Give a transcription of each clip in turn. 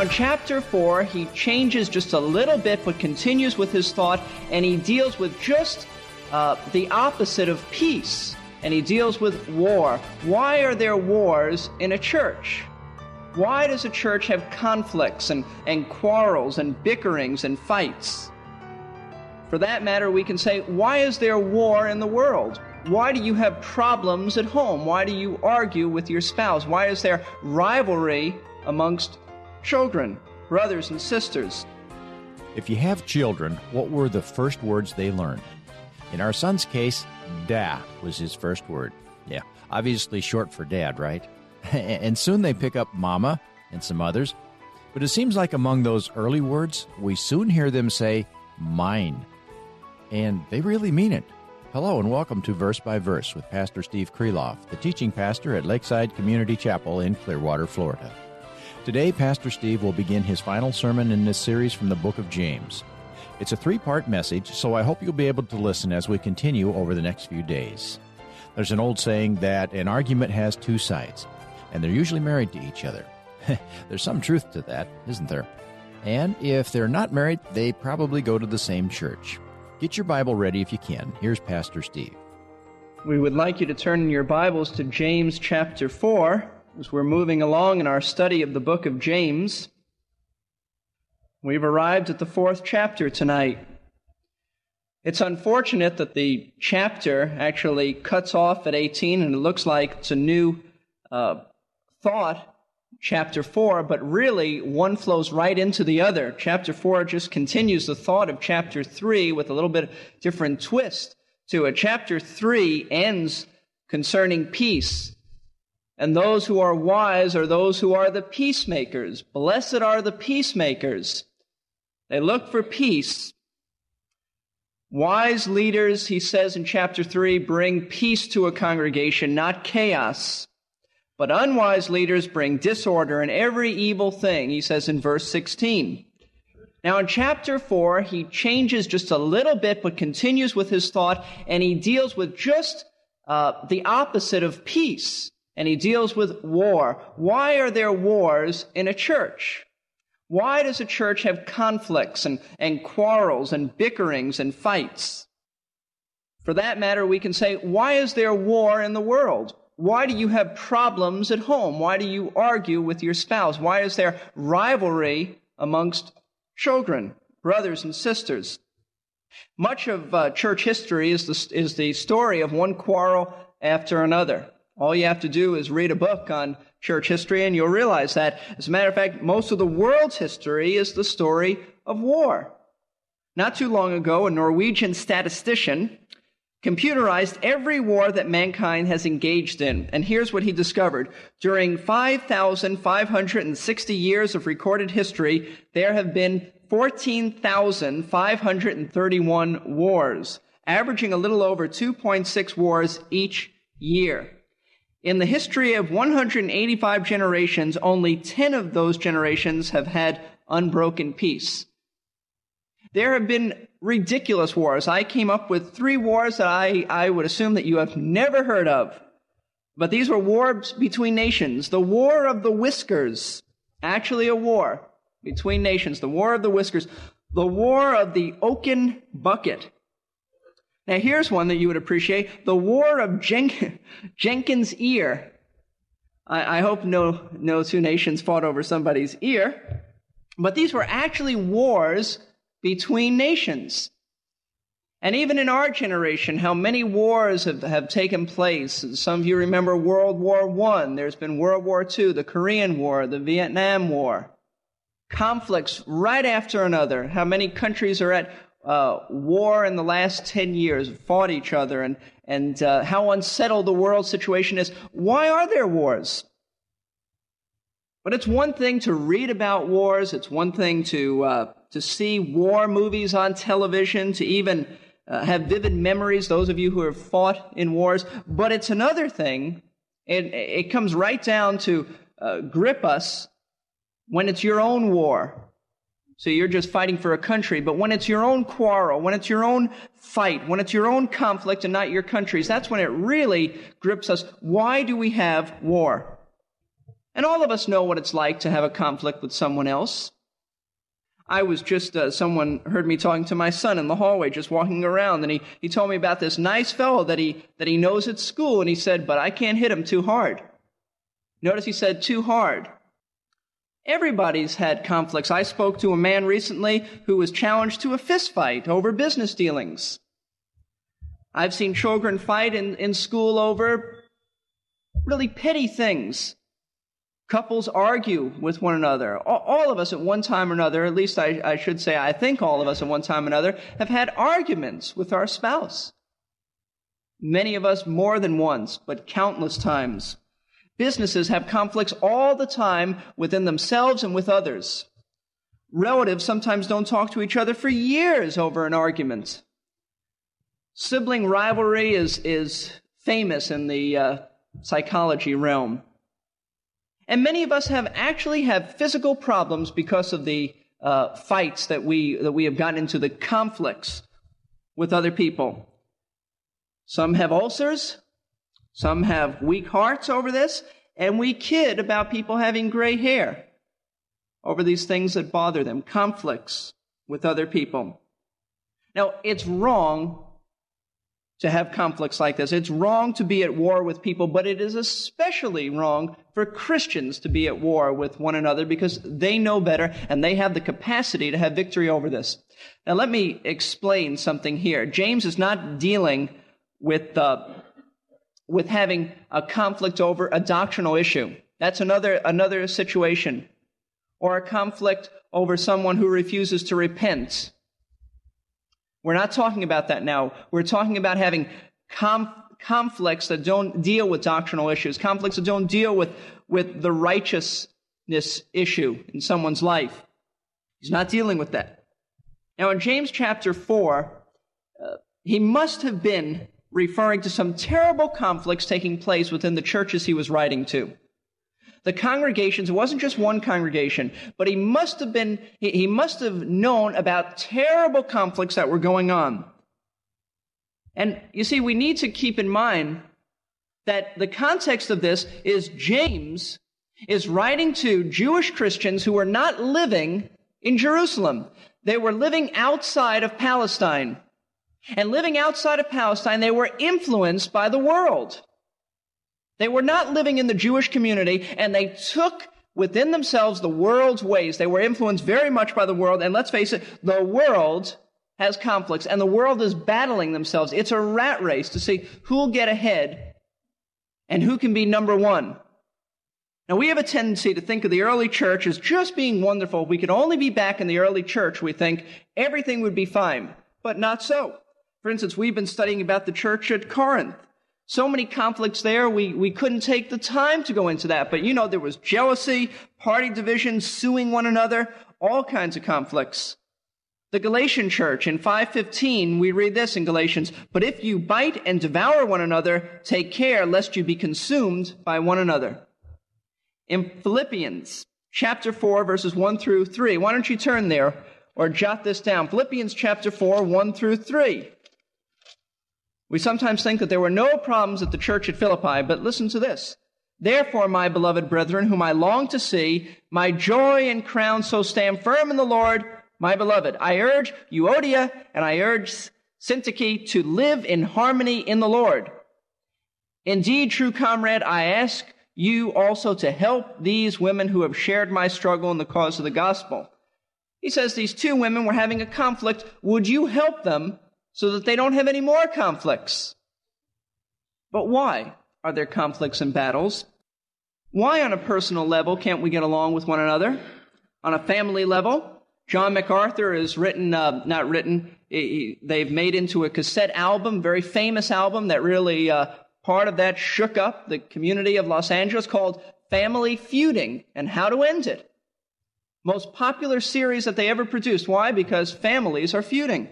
Now, in chapter 4, he changes just a little bit, but continues with his thought, and he deals with just uh, the opposite of peace, and he deals with war. Why are there wars in a church? Why does a church have conflicts and, and quarrels and bickerings and fights? For that matter, we can say, why is there war in the world? Why do you have problems at home? Why do you argue with your spouse? Why is there rivalry amongst children, brothers, and sisters? If you have children, what were the first words they learned? In our son's case, da was his first word. Yeah, obviously short for dad, right? and soon they pick up mama and some others. But it seems like among those early words, we soon hear them say mine. And they really mean it. Hello and welcome to Verse by Verse with Pastor Steve Kreloff, the teaching pastor at Lakeside Community Chapel in Clearwater, Florida. Today, Pastor Steve will begin his final sermon in this series from the book of James. It's a three part message, so I hope you'll be able to listen as we continue over the next few days. There's an old saying that an argument has two sides, and they're usually married to each other. There's some truth to that, isn't there? And if they're not married, they probably go to the same church. Get your Bible ready if you can. Here's Pastor Steve. We would like you to turn your Bibles to James chapter 4 as we're moving along in our study of the book of James. We've arrived at the fourth chapter tonight. It's unfortunate that the chapter actually cuts off at 18 and it looks like it's a new uh, thought, chapter 4, but really one flows right into the other. Chapter 4 just continues the thought of chapter 3 with a little bit different twist to it. Chapter 3 ends concerning peace. And those who are wise are those who are the peacemakers. Blessed are the peacemakers. They look for peace. Wise leaders, he says in chapter 3, bring peace to a congregation, not chaos. But unwise leaders bring disorder and every evil thing, he says in verse 16. Now, in chapter 4, he changes just a little bit, but continues with his thought, and he deals with just uh, the opposite of peace, and he deals with war. Why are there wars in a church? Why does a church have conflicts and, and quarrels and bickerings and fights? For that matter, we can say, why is there war in the world? Why do you have problems at home? Why do you argue with your spouse? Why is there rivalry amongst children, brothers, and sisters? Much of uh, church history is the, is the story of one quarrel after another. All you have to do is read a book on church history and you'll realize that. As a matter of fact, most of the world's history is the story of war. Not too long ago, a Norwegian statistician computerized every war that mankind has engaged in. And here's what he discovered. During 5,560 years of recorded history, there have been 14,531 wars, averaging a little over 2.6 wars each year. In the history of 185 generations, only 10 of those generations have had unbroken peace. There have been ridiculous wars. I came up with three wars that I, I would assume that you have never heard of. But these were wars between nations. The War of the Whiskers, actually a war between nations. The War of the Whiskers. The War of the Oaken Bucket. Now here's one that you would appreciate. The War of Jen- Jenkins' Ear. I, I hope no, no two nations fought over somebody's ear. But these were actually wars between nations. And even in our generation, how many wars have, have taken place. Some of you remember World War I. There's been World War II, the Korean War, the Vietnam War. Conflicts right after another. How many countries are at uh, war in the last 10 years, fought each other, and, and uh, how unsettled the world situation is. Why are there wars? But it's one thing to read about wars. It's one thing to, uh, to see war movies on television, to even uh, have vivid memories, those of you who have fought in wars. But it's another thing. It, it comes right down to uh, grip us when it's your own war. So you're just fighting for a country. But when it's your own quarrel, when it's your own fight, when it's your own conflict and not your country's, that's when it really grips us. Why do we have war? And all of us know what it's like to have a conflict with someone else. I was just, uh, someone heard me talking to my son in the hallway, just walking around, and he, he told me about this nice fellow that he, that he knows at school, and he said, but I can't hit him too hard. Notice he said too hard. Everybody's had conflicts. I spoke to a man recently who was challenged to a fistfight over business dealings. I've seen children fight in, in school over really petty things. Couples argue with one another. All of us at one time or another, at least I, I, should say, I think all of us at one time or another, have had arguments with our spouse. Many of us more than once, but countless times. Businesses have conflicts all the time within themselves and with others. Relatives sometimes don't talk to each other for years over an argument. Sibling rivalry is, is famous in the uh, psychology realm. And many of us have actually have physical problems because of the uh, fights that we, that we have gotten into, the conflicts with other people. Some have ulcers. Some have weak hearts over this. And we kid about people having gray hair over these things that bother them, conflicts with other people. Now, it's wrong to have conflicts like this. It's wrong to be at war with people, but it is especially wrong for Christians to be at war with one another because they know better and they have the capacity to have victory over this. Now let me explain something here. James is not dealing with, uh, with having a conflict over a doctrinal issue. That's another, another situation. Or a conflict over someone who refuses to repent we're not talking about that now. We're talking about having com- conflicts that don't deal with doctrinal issues, conflicts that don't deal with, with the righteousness issue in someone's life. He's not dealing with that. Now, in James chapter 4, uh, he must have been referring to some terrible conflicts taking place within the churches he was writing to the congregations, it wasn't just one congregation, but he must have been, he must have known about terrible conflicts that were going on. And you see, we need to keep in mind that the context of this is James is writing to Jewish Christians who were not living in Jerusalem. They were living outside of Palestine. And living outside of Palestine, they were influenced by the world. They were not living in the Jewish community and they took within themselves the world's ways. They were influenced very much by the world. And let's face it, the world has conflicts and the world is battling themselves. It's a rat race to see who'll get ahead and who can be number one. Now we have a tendency to think of the early church as just being wonderful. If we could only be back in the early church, we think everything would be fine. But not so. For instance, we've been studying about the church at Corinth. So many conflicts there, we, we couldn't take the time to go into that. But you know, there was jealousy, party division, suing one another, all kinds of conflicts. The Galatian church in 515, we read this in Galatians, but if you bite and devour one another, take care lest you be consumed by one another. In Philippians chapter 4 verses 1 through 3, why don't you turn there or jot this down? Philippians chapter 4, 1 through 3. We sometimes think that there were no problems at the church at Philippi, but listen to this. Therefore, my beloved brethren, whom I long to see, my joy and crown, so stand firm in the Lord, my beloved. I urge Euodia and I urge Syntyche to live in harmony in the Lord. Indeed, true comrade, I ask you also to help these women who have shared my struggle in the cause of the gospel. He says these two women were having a conflict. Would you help them so that they don't have any more conflicts. But why are there conflicts and battles? Why, on a personal level, can't we get along with one another? On a family level, John MacArthur has written, uh, not written, they've made into a cassette album, very famous album that really uh, part of that shook up the community of Los Angeles called Family Feuding and How to End It. Most popular series that they ever produced. Why? Because families are feuding.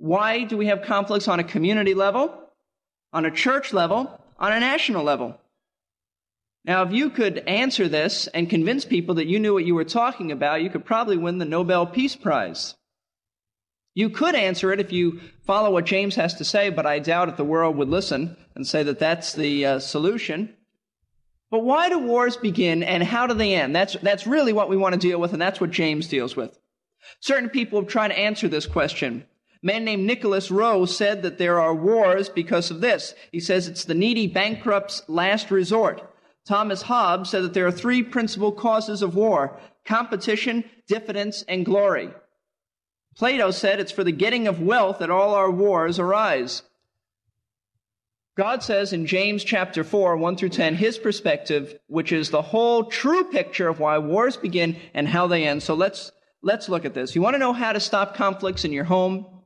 Why do we have conflicts on a community level, on a church level, on a national level? Now, if you could answer this and convince people that you knew what you were talking about, you could probably win the Nobel Peace Prize. You could answer it if you follow what James has to say, but I doubt if the world would listen and say that that's the uh, solution. But why do wars begin and how do they end? That's, that's really what we want to deal with, and that's what James deals with. Certain people have tried to answer this question. A man named Nicholas Rowe said that there are wars because of this. He says it's the needy bankrupt's last resort. Thomas Hobbes said that there are three principal causes of war competition, diffidence, and glory. Plato said it's for the getting of wealth that all our wars arise. God says in James chapter 4, 1 through 10, his perspective, which is the whole true picture of why wars begin and how they end. So let's, let's look at this. You want to know how to stop conflicts in your home?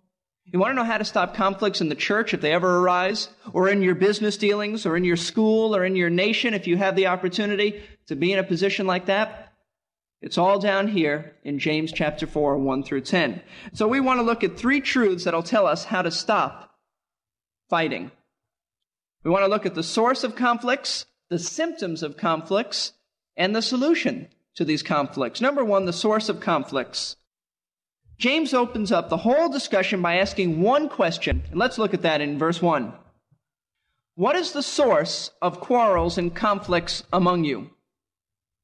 You want to know how to stop conflicts in the church if they ever arise, or in your business dealings, or in your school, or in your nation if you have the opportunity to be in a position like that? It's all down here in James chapter 4, 1 through 10. So we want to look at three truths that'll tell us how to stop fighting. We want to look at the source of conflicts, the symptoms of conflicts, and the solution to these conflicts. Number one, the source of conflicts. James opens up the whole discussion by asking one question. And let's look at that in verse 1. What is the source of quarrels and conflicts among you?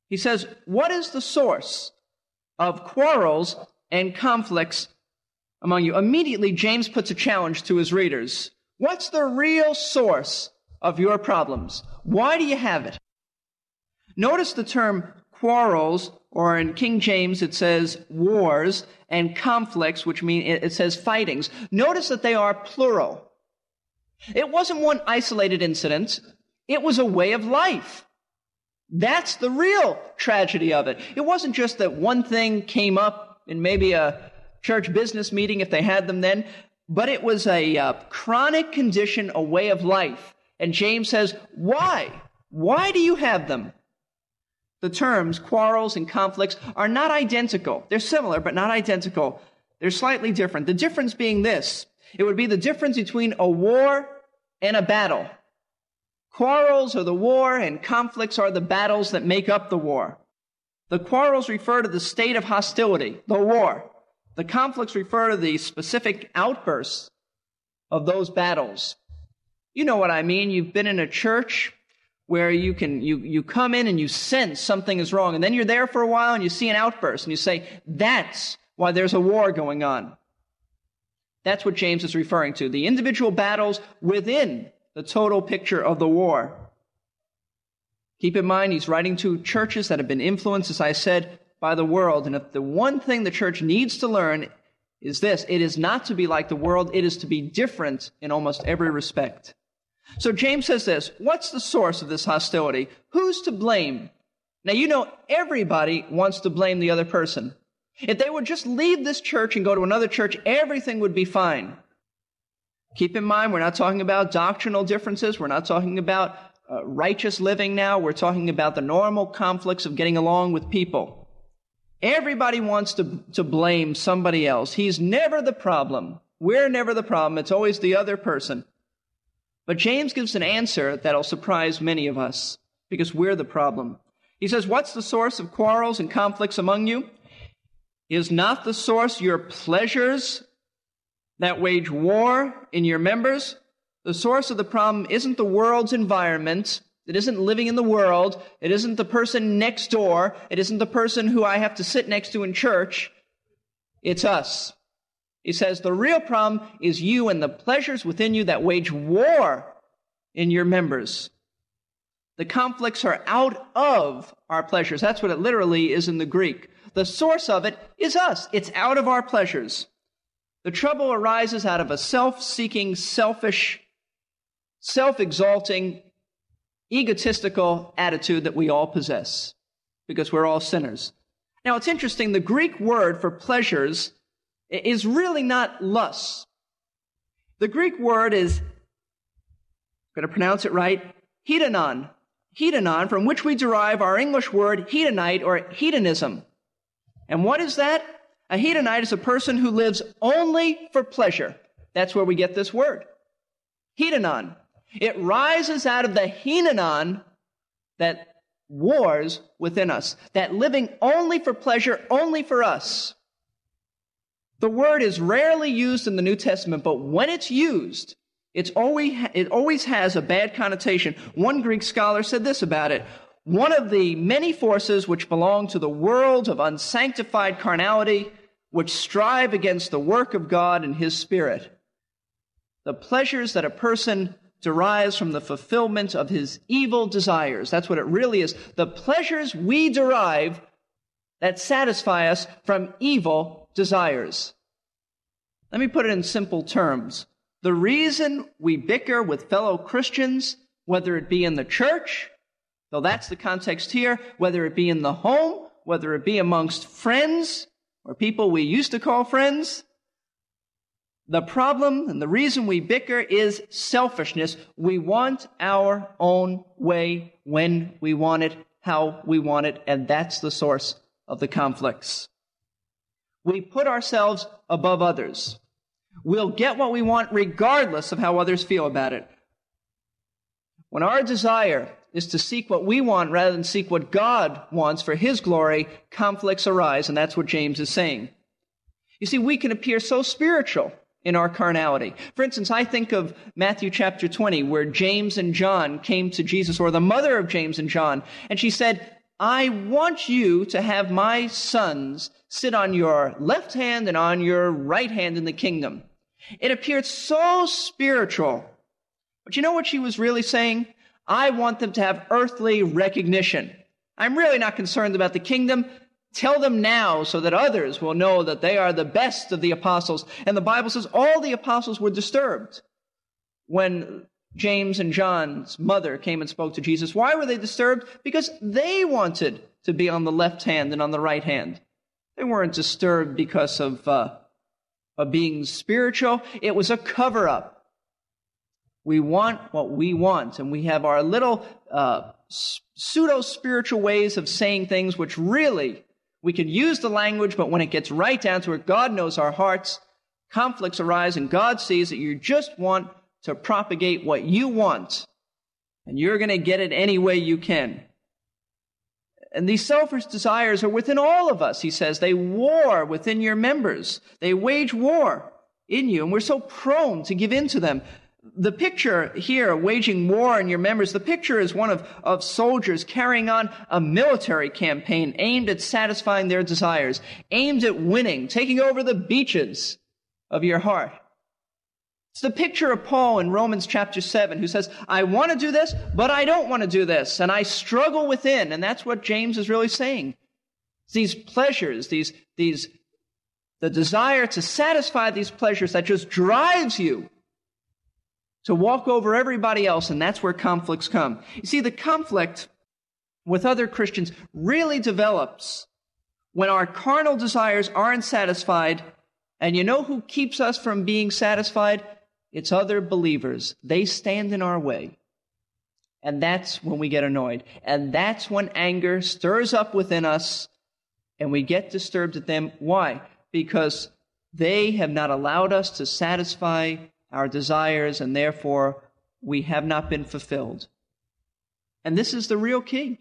He says, What is the source of quarrels and conflicts among you? Immediately, James puts a challenge to his readers. What's the real source of your problems? Why do you have it? Notice the term quarrels, or in King James it says wars, and conflicts, which mean it says fightings. Notice that they are plural. It wasn't one isolated incident. It was a way of life. That's the real tragedy of it. It wasn't just that one thing came up in maybe a church business meeting if they had them then, but it was a uh, chronic condition, a way of life. And James says, why? Why do you have them? The terms quarrels and conflicts are not identical. They're similar, but not identical. They're slightly different. The difference being this. It would be the difference between a war and a battle. Quarrels are the war, and conflicts are the battles that make up the war. The quarrels refer to the state of hostility, the war. The conflicts refer to the specific outbursts of those battles. You know what I mean. You've been in a church where you can, you, you come in and you sense something is wrong, and then you're there for a while and you see an outburst and you say, that's why there's a war going on. That's what James is referring to. The individual battles within the total picture of the war. Keep in mind, he's writing to churches that have been influenced, as I said, by the world. And if the one thing the church needs to learn is this, it is not to be like the world, it is to be different in almost every respect. So James says this, what's the source of this hostility? Who's to blame? Now you know everybody wants to blame the other person. If they would just leave this church and go to another church, everything would be fine. Keep in mind, we're not talking about doctrinal differences. We're not talking about uh, righteous living now. We're talking about the normal conflicts of getting along with people. Everybody wants to, to blame somebody else. He's never the problem. We're never the problem. It's always the other person. But James gives an answer that'll surprise many of us because we're the problem. He says, What's the source of quarrels and conflicts among you? Is not the source your pleasures that wage war in your members. The source of the problem isn't the world's environment. It isn't living in the world. It isn't the person next door. It isn't the person who I have to sit next to in church. It's us. He says the real problem is you and the pleasures within you that wage war in your members. The conflicts are out of our pleasures. That's what it literally is in the Greek. The source of it is us. It's out of our pleasures. The trouble arises out of a self seeking, selfish, self exalting, egotistical attitude that we all possess because we're all sinners. Now, it's interesting, the Greek word for pleasures is really not lust. The Greek word is, I'm going to pronounce it right, hedonon. Hedonon, from which we derive our English word hedonite or hedonism. And what is that? A hedonite is a person who lives only for pleasure. That's where we get this word. Hedonon. It rises out of the hedonon that wars within us, that living only for pleasure, only for us. The word is rarely used in the New Testament, but when it's used, it's always, it always has a bad connotation. One Greek scholar said this about it. One of the many forces which belong to the world of unsanctified carnality, which strive against the work of God and His Spirit. The pleasures that a person derives from the fulfillment of his evil desires. That's what it really is. The pleasures we derive that satisfy us from evil desires. Let me put it in simple terms. The reason we bicker with fellow Christians, whether it be in the church, though that's the context here, whether it be in the home, whether it be amongst friends or people we used to call friends, the problem and the reason we bicker is selfishness. We want our own way when we want it, how we want it, and that's the source of the conflicts. We put ourselves above others. We'll get what we want regardless of how others feel about it. When our desire is to seek what we want rather than seek what God wants for His glory, conflicts arise, and that's what James is saying. You see, we can appear so spiritual in our carnality. For instance, I think of Matthew chapter 20, where James and John came to Jesus, or the mother of James and John, and she said, I want you to have my sons sit on your left hand and on your right hand in the kingdom. It appeared so spiritual. But you know what she was really saying? I want them to have earthly recognition. I'm really not concerned about the kingdom. Tell them now so that others will know that they are the best of the apostles. And the Bible says all the apostles were disturbed when James and John's mother came and spoke to Jesus. Why were they disturbed? Because they wanted to be on the left hand and on the right hand. They weren't disturbed because of, uh, of being spiritual. It was a cover up. We want what we want, and we have our little uh, pseudo spiritual ways of saying things which really we can use the language, but when it gets right down to it, God knows our hearts. Conflicts arise, and God sees that you just want to propagate what you want, and you're going to get it any way you can. And these selfish desires are within all of us, he says. They war within your members. They wage war in you, and we're so prone to give in to them. The picture here, waging war in your members, the picture is one of, of soldiers carrying on a military campaign aimed at satisfying their desires, aimed at winning, taking over the beaches of your heart. It's the picture of Paul in Romans chapter 7 who says, I want to do this, but I don't want to do this, and I struggle within. And that's what James is really saying. these pleasures, these, these, the desire to satisfy these pleasures that just drives you to walk over everybody else, and that's where conflicts come. You see, the conflict with other Christians really develops when our carnal desires aren't satisfied. And you know who keeps us from being satisfied? It's other believers. They stand in our way. And that's when we get annoyed. And that's when anger stirs up within us and we get disturbed at them. Why? Because they have not allowed us to satisfy our desires and therefore we have not been fulfilled. And this is the real key.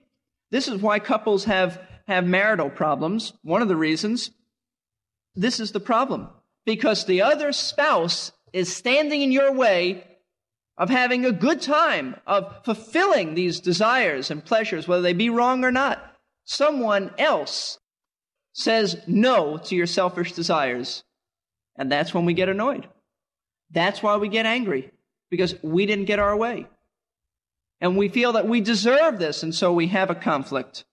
This is why couples have, have marital problems. One of the reasons. This is the problem. Because the other spouse is standing in your way of having a good time, of fulfilling these desires and pleasures, whether they be wrong or not. Someone else says no to your selfish desires. And that's when we get annoyed. That's why we get angry, because we didn't get our way. And we feel that we deserve this, and so we have a conflict.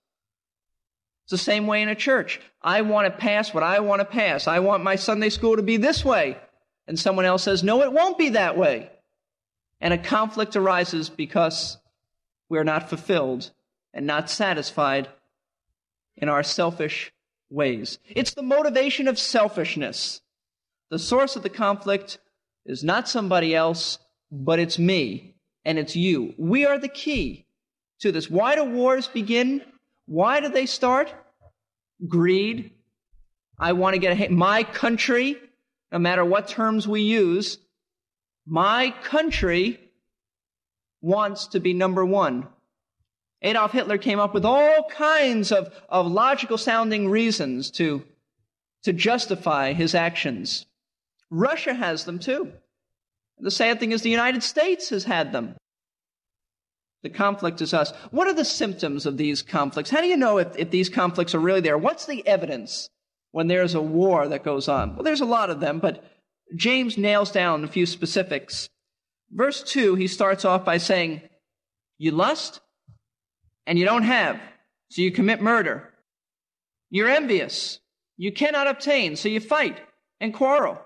It's the same way in a church. I want to pass what I want to pass. I want my Sunday school to be this way and someone else says, no, it won't be that way. And a conflict arises because we're not fulfilled and not satisfied in our selfish ways. It's the motivation of selfishness The source of the conflict is not somebody else, but it's me and it's you. We are the key to this. Why do wars begin? Why do they start? Greed. I want to get ahead. My country, no matter what terms we use, my country wants to be number one. Adolf Hitler came up with all kinds of, of logical sounding reasons to, to justify his actions. Russia has them too. The sad thing is the United States has had them. The conflict is us. What are the symptoms of these conflicts? How do you know if, if these conflicts are really there? What's the evidence when there's a war that goes on? Well, there's a lot of them, but James nails down a few specifics. Verse 2, he starts off by saying, You lust and you don't have, so you commit murder. You're envious. You cannot obtain, so you fight and quarrel.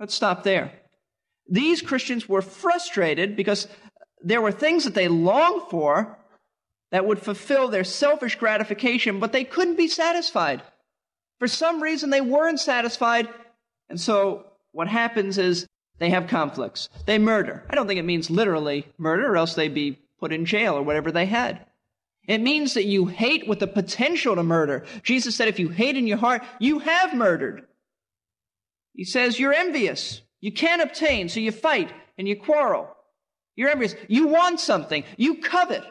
Let's stop there. These Christians were frustrated because there were things that they longed for that would fulfill their selfish gratification, but they couldn't be satisfied. For some reason, they weren't satisfied. And so what happens is they have conflicts. They murder. I don't think it means literally murder, or else they'd be put in jail or whatever they had. It means that you hate with the potential to murder. Jesus said, if you hate in your heart, you have murdered. He says, you're envious. You can't obtain, so you fight and you quarrel. You're envious. You want something. You covet.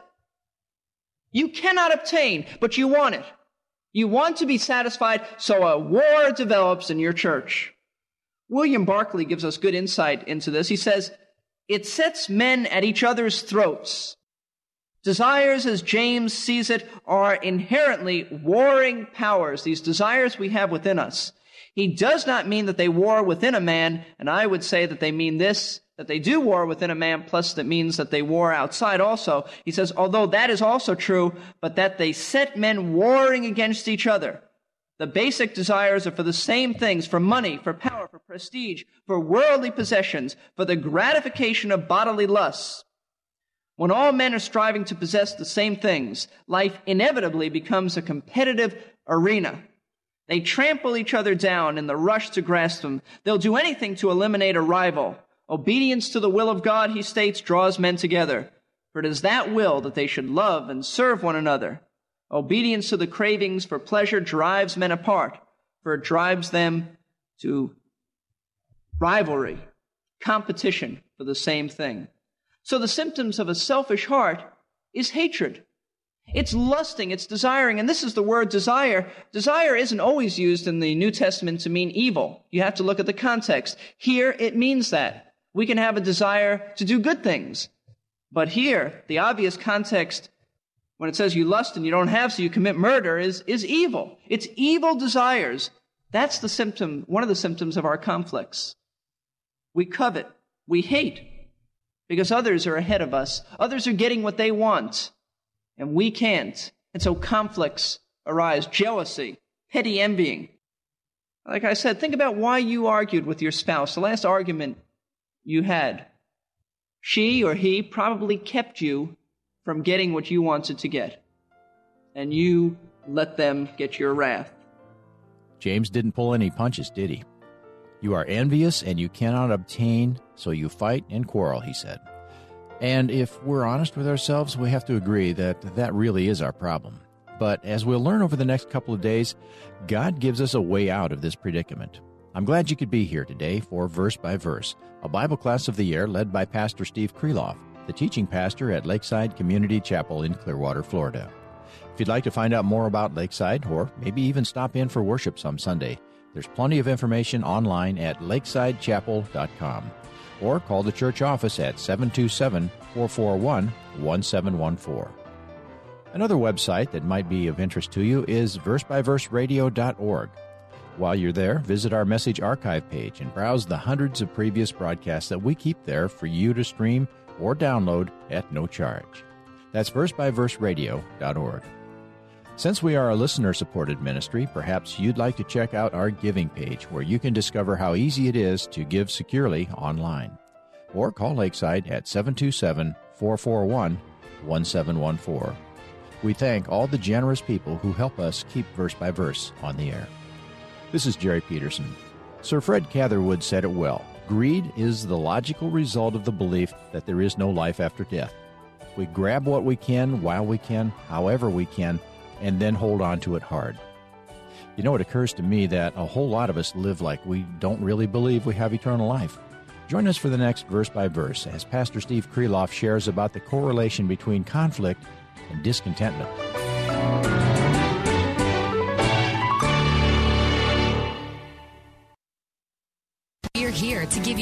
You cannot obtain, but you want it. You want to be satisfied, so a war develops in your church. William Barclay gives us good insight into this. He says, it sets men at each other's throats. Desires, as James sees it, are inherently warring powers, these desires we have within us. He does not mean that they war within a man, and I would say that they mean this, that they do war within a man, plus that means that they war outside also. He says, although that is also true, but that they set men warring against each other. The basic desires are for the same things, for money, for power, for prestige, for worldly possessions, for the gratification of bodily lusts. When all men are striving to possess the same things, life inevitably becomes a competitive arena. They trample each other down in the rush to grasp them. They'll do anything to eliminate a rival. Obedience to the will of God, he states, draws men together. For it is that will that they should love and serve one another. Obedience to the cravings for pleasure drives men apart, for it drives them to rivalry, competition for the same thing. So the symptoms of a selfish heart is hatred. It's lusting, it's desiring, and this is the word desire. Desire isn't always used in the New Testament to mean evil. You have to look at the context. Here, it means that. We can have a desire to do good things. But here, the obvious context when it says you lust and you don't have, so you commit murder, is, is evil. It's evil desires. That's the symptom, one of the symptoms of our conflicts. We covet, we hate, because others are ahead of us. Others are getting what they want, and we can't. And so conflicts arise jealousy, petty envying. Like I said, think about why you argued with your spouse, the last argument you had. She or he probably kept you from getting what you wanted to get. And you let them get your wrath. James didn't pull any punches, did he? You are envious and you cannot obtain, so you fight and quarrel, he said. And if we're honest with ourselves, we have to agree that that really is our problem. But as we'll learn over the next couple of days, God gives us a way out of this predicament. I'm glad you could be here today for Verse by Verse, a Bible class of the year led by Pastor Steve Kreloff the teaching pastor at Lakeside Community Chapel in Clearwater, Florida. If you'd like to find out more about Lakeside, or maybe even stop in for worship some Sunday, there's plenty of information online at lakesidechapel.com or call the church office at 727 441 1714. Another website that might be of interest to you is versebyverseradio.org. While you're there, visit our message archive page and browse the hundreds of previous broadcasts that we keep there for you to stream or download at no charge. That's versebyverseradio.org. Since we are a listener supported ministry, perhaps you'd like to check out our giving page where you can discover how easy it is to give securely online. Or call Lakeside at 727 441 1714. We thank all the generous people who help us keep verse by verse on the air. This is Jerry Peterson. Sir Fred Catherwood said it well greed is the logical result of the belief that there is no life after death. We grab what we can while we can, however we can, and then hold on to it hard. You know, it occurs to me that a whole lot of us live like we don't really believe we have eternal life. Join us for the next verse by verse as Pastor Steve Kreloff shares about the correlation between conflict and discontentment.